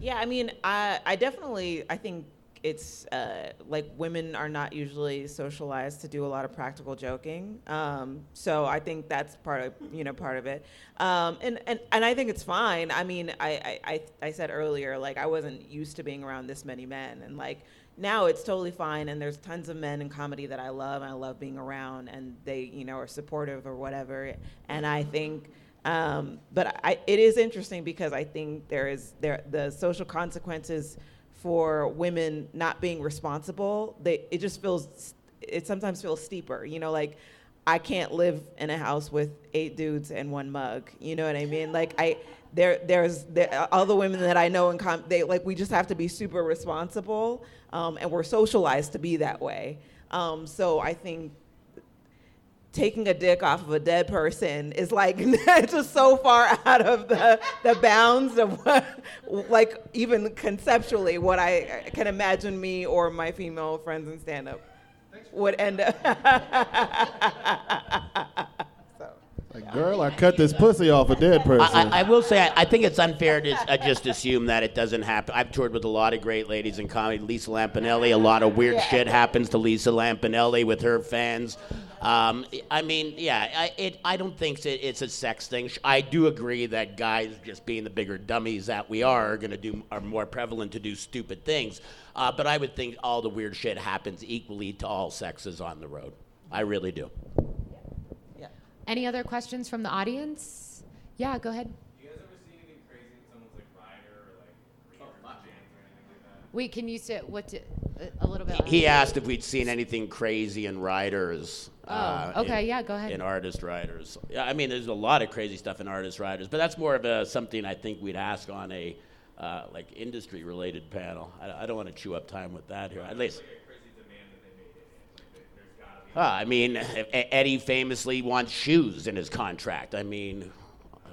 yeah, I mean, I, I definitely, I think it's uh, like women are not usually socialized to do a lot of practical joking. Um, so I think that's part of, you know, part of it. Um, and, and, and I think it's fine. I mean, I, I, I, said earlier, like, I wasn't used to being around this many men. And like, now it's totally fine. And there's tons of men in comedy that I love and I love being around and they, you know, are supportive or whatever. And I think, um, but I, it is interesting because I think there is there the social consequences for women not being responsible. They it just feels it sometimes feels steeper. You know, like I can't live in a house with eight dudes and one mug. You know what I mean? Like I there there's there, all the women that I know in com they like we just have to be super responsible um, and we're socialized to be that way. Um, so I think taking a dick off of a dead person is like just so far out of the, the bounds of what, like even conceptually what I can imagine me or my female friends in stand up would end up. Like, girl, I cut this pussy off a dead person. I, I, I will say, I, I think it's unfair to uh, just assume that it doesn't happen. I've toured with a lot of great ladies in comedy. Lisa Lampanelli, a lot of weird shit happens to Lisa Lampanelli with her fans. Um, I mean, yeah, I, it, I don't think it, it's a sex thing. I do agree that guys, just being the bigger dummies that we are, are going to do are more prevalent to do stupid things. Uh, but I would think all the weird shit happens equally to all sexes on the road. I really do. Any other questions from the audience? Yeah, go ahead. Wait, can you say what to, a, a little bit? He asked if we'd seen anything crazy in riders. Oh, okay, in- yeah, go ahead. In artist riders, Yeah, I mean, there's a lot of crazy stuff in artist riders, but that's more of a, something I think we'd ask on a uh, like industry related panel. I, I don't want to chew up time with that here. At least. Ah, I mean, Eddie famously wants shoes in his contract. I mean,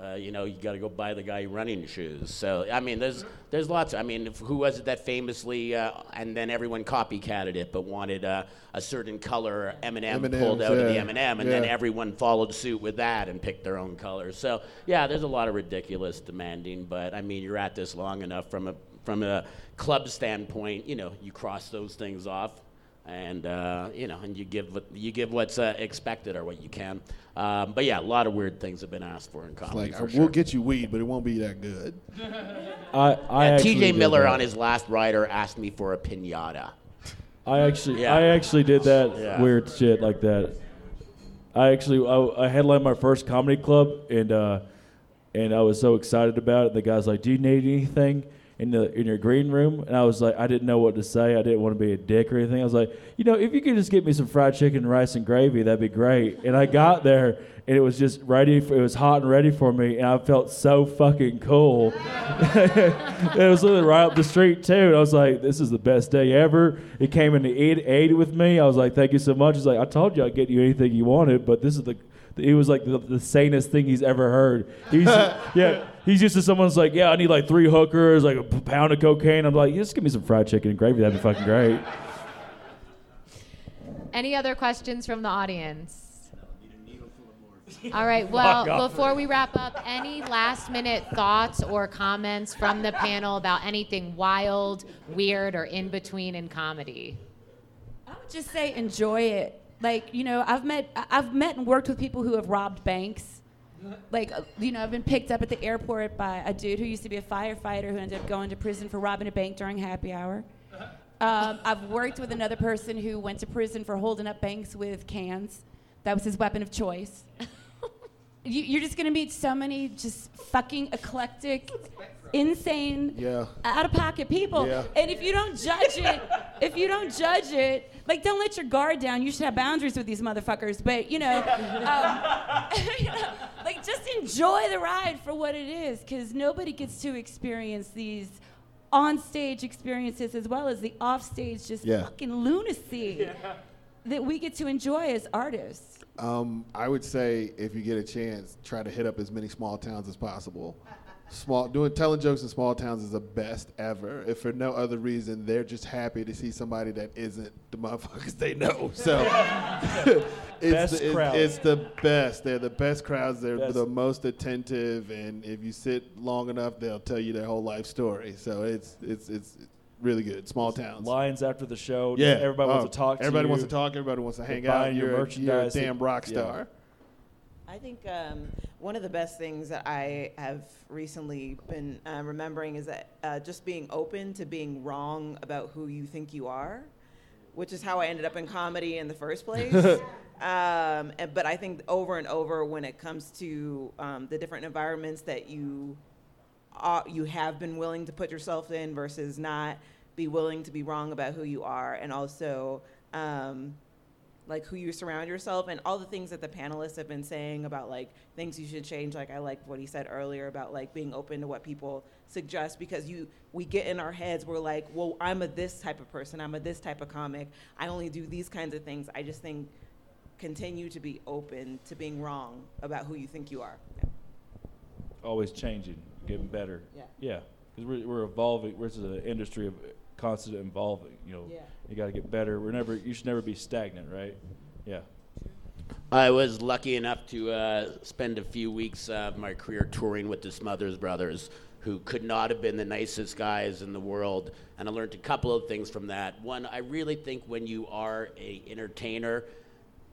uh, you know, you got to go buy the guy running shoes. So, I mean, there's there's lots. I mean, who was it that famously, uh, and then everyone copycatted it, but wanted uh, a certain color M&M pulled M&Ms, out of the yeah. M&M, and then everyone followed suit with that and picked their own colors. So, yeah, there's a lot of ridiculous demanding, but I mean, you're at this long enough from a from a club standpoint. You know, you cross those things off and uh, you know, and you give what you give what's uh, expected or what you can. Um, but yeah, a lot of weird things have been asked for in comedy. like, for sure. we'll get you weed, but it won't be that good. I, I Yeah, T.J. Miller that. on his last rider asked me for a pinata. I actually, Yeah. I actually did that Yeah. weird shit like that. I actually, I, I headlined my first comedy club, and uh, and I was so excited about it. The guy's like, "Do you need anything in the in your green room?" And I was like, I didn't know what to say. I didn't want to be a dick or anything. I was like, you know, if you could just get me some fried chicken, rice, and gravy, that'd be great. And I got there, and it was just ready. For, it was hot and ready for me, and I felt so fucking cool. it was literally right up the street too. And I was like, "This is the best day ever." It came in to eat, ate with me. I was like, "Thank you so much." He's like, "I told you I'd get you anything you wanted, but this is the." He was like the, the sanest thing he's ever heard. He's yeah. He's used to someone's like, "Yeah, I need like three hookers, like a pound of cocaine." I'm like, "Just give me some fried chicken and gravy. That'd be fucking great." Any other questions from the audience? All right. Well, before we wrap up, any last minute thoughts or comments from the panel about anything wild, weird, or in between in comedy? I would just say enjoy it. Like you know, I've met I've met and worked with people who have robbed banks. Like uh, you know, I've been picked up at the airport by a dude who used to be a firefighter who ended up going to prison for robbing a bank during happy hour. Um, I've worked with another person who went to prison for holding up banks with cans. That was his weapon of choice. you, you're just gonna meet so many just fucking eclectic, insane, Yeah. out of pocket people. Yeah. And if you don't judge it, if you don't judge it, like don't let your guard down. You should have boundaries with these motherfuckers. But you know, um, you know, like just enjoy the ride for what it is, because nobody gets to experience these on-stage experiences as well as the off-stage just Yeah. fucking lunacy that we get to enjoy as artists. Um, I would say if you get a chance, try to hit up as many small towns as possible. Small doing telling jokes in small towns is the best ever. If for no other reason, they're just happy to see somebody that isn't the motherfuckers they know. So it's, Best the, it's, crowd. it's the best. They're the best crowds. They're Best. the most attentive, and if you sit long enough, they'll tell you their whole life story. So it's it's it's really good. Small towns. Lines after the show. Yeah, Everybody Oh, wants to talk to Everybody you. wants to talk. Everybody wants to hang out. buying your You're, a- merchandise. You're a damn rock Yeah. star. I think um, one of the best things that I have recently been uh, remembering is that uh, just being open to being wrong about who you think you are, which is how I ended up in comedy in the first place. um, and- but I think over and over, when it comes to um, the different environments that you are, you have been willing to put yourself in versus not, be willing to be wrong about who you are, and also. Um, like who you surround yourself and all the things that the panelists have been saying about like things you should change like i like what he said earlier about like being open to what people suggest because you we get in our heads we're like well i'm a this type of person i'm a this type of comic i only do these kinds of things i just think continue to be open to being wrong about who you think you are always changing, getting better. Yeah. Yeah, because we're, we're evolving. We're just an industry of constant evolving. You know, Yeah. you got to get better. We're never. You should never be stagnant, right? Yeah. I was lucky enough to uh, spend a few weeks of my career touring with the Smothers Brothers, who could not have been the nicest guys in the world. And I learned a couple of things from that. One, I really think when you are a entertainer,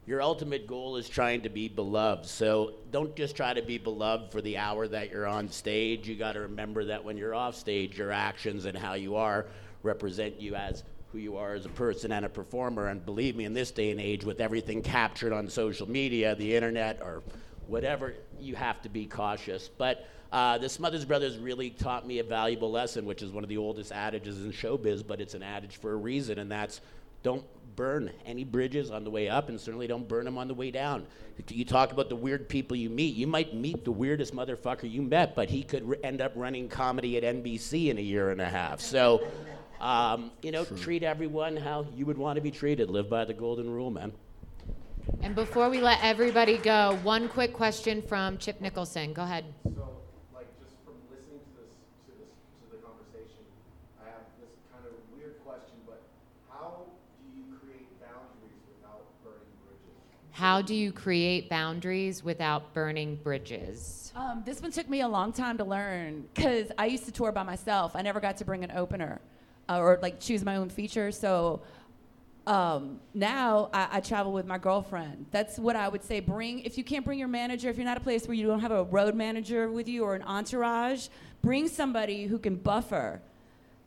your ultimate goal is trying to be beloved. So don't just try to be beloved for the hour that you're on stage. You got to remember that when you're off stage, your actions and how you are represent you as who you are as a person and a performer. And believe me, in this day and age, with everything captured on social media, the internet, or whatever, you have to be cautious. But uh, the Smothers Brothers really taught me a valuable lesson, which is one of the oldest adages in showbiz, but it's an adage for a reason, and that's don't burn any bridges on the way up, and certainly don't burn them on the way down. You talk about the weird people you meet. You might meet the weirdest motherfucker you met, but he could r- end up running comedy at NBC in a year and a half. So, um, you know, treat everyone how you would want to be treated. Live by the golden rule, man. And before we let everybody go, one quick question from Chip Nicholson. Go ahead. So, like, just from listening to this, to this, to the conversation, I have this kind of weird question, but how do you create boundaries without burning bridges? How do you create boundaries without burning bridges? Um, this one took me a long time to learn because I used to tour by myself. I never got to bring an opener uh, or like choose my own feature. So um, now I, I travel with my girlfriend. That's what I would say. Bring if you can't bring your manager, if you're not a place where you don't have a road manager with you or an entourage, bring somebody who can buffer.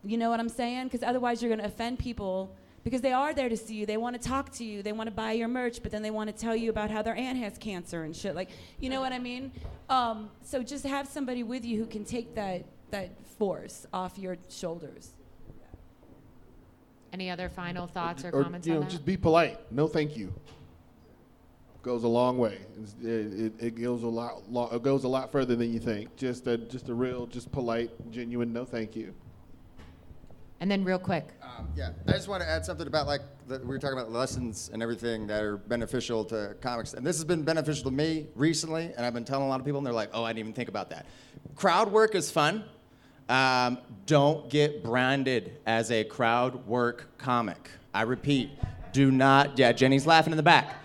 You know what I'm saying? Because otherwise you're going to offend people because they are there to see you. They want to talk to you. They want to buy your merch, but then they want to tell you about how their aunt has cancer and shit. Like, you know what I mean? Um, so just have somebody with you who can take that that force off your shoulders. Any other final thoughts or, or comments you know, on that? just be polite. No, thank you. Goes a long way. It, it, it goes a lot. Lo- it goes a lot further than you think. Just a just a real, just polite, genuine. No, thank you. and then real quick. Um, yeah, I just want to add something about like the, we were talking about lessons and everything that are beneficial to comics, and this has been beneficial to me recently. And I've been telling a lot of people, and they're like, "Oh, I didn't even think about that." Crowd work is fun. Um, don't get branded as a crowd work comic. I repeat, do not. Yeah, Jenny's laughing in the back.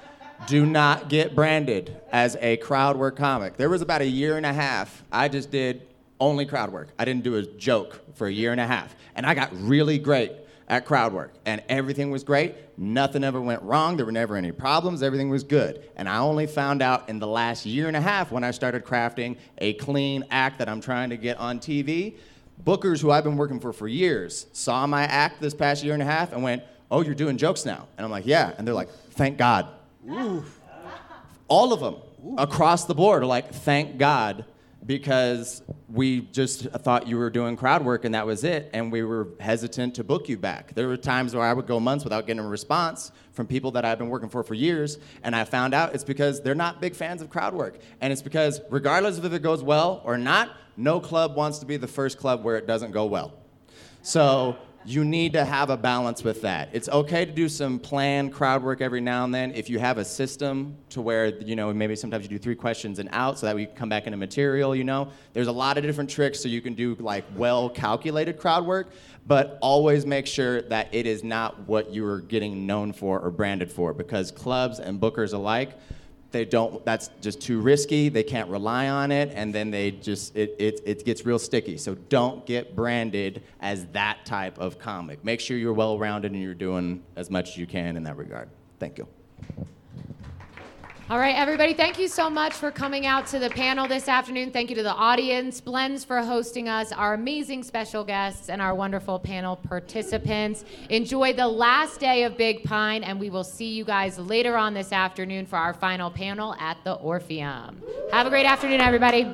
Do not get branded as a crowd work comic. There was about a year and a half I just did only crowd work. I didn't do a joke for a year and a half. And I got really great at crowdwork. And everything was great. Nothing ever went wrong. There were never any problems. Everything was good. And I only found out in the last year and a half when I started crafting a clean act that I'm trying to get on TV. Bookers who I've been working for for years saw my act this past year and a half and went, Oh, you're doing jokes now. And I'm like, Yeah. And they're like, Thank God. All of them across the board are like, Thank God because we just thought you were doing crowd work and that was it, and we were hesitant to book you back. There were times where I would go months without getting a response from people that I've been working for for years, and I found out it's because they're not big fans of crowd work. And it's because, regardless of if it goes well or not, no club wants to be the first club where it doesn't go well. So you need to have a balance with that. It's okay to do some planned crowd work every now and then if you have a system to where, you know, maybe sometimes you do three questions and out so that we can come back into material, you know. There's a lot of different tricks so you can do like well calculated crowd work, but always make sure that it is not what you are getting known for or branded for because clubs and bookers alike they don't that's just too risky they can't rely on it and then they just it, it, it gets real sticky. So don't get branded as that type of comic. Make sure you're well rounded and you're doing as much as you can in that regard. Thank you All right, everybody, thank you so much for coming out to the panel this afternoon. Thank you to the audience, Blends for hosting us, our amazing special guests, and our wonderful panel participants. Enjoy the last day of Big Pine, and we will see you guys later on this afternoon for our final panel at the Orpheum. Have a great afternoon, everybody.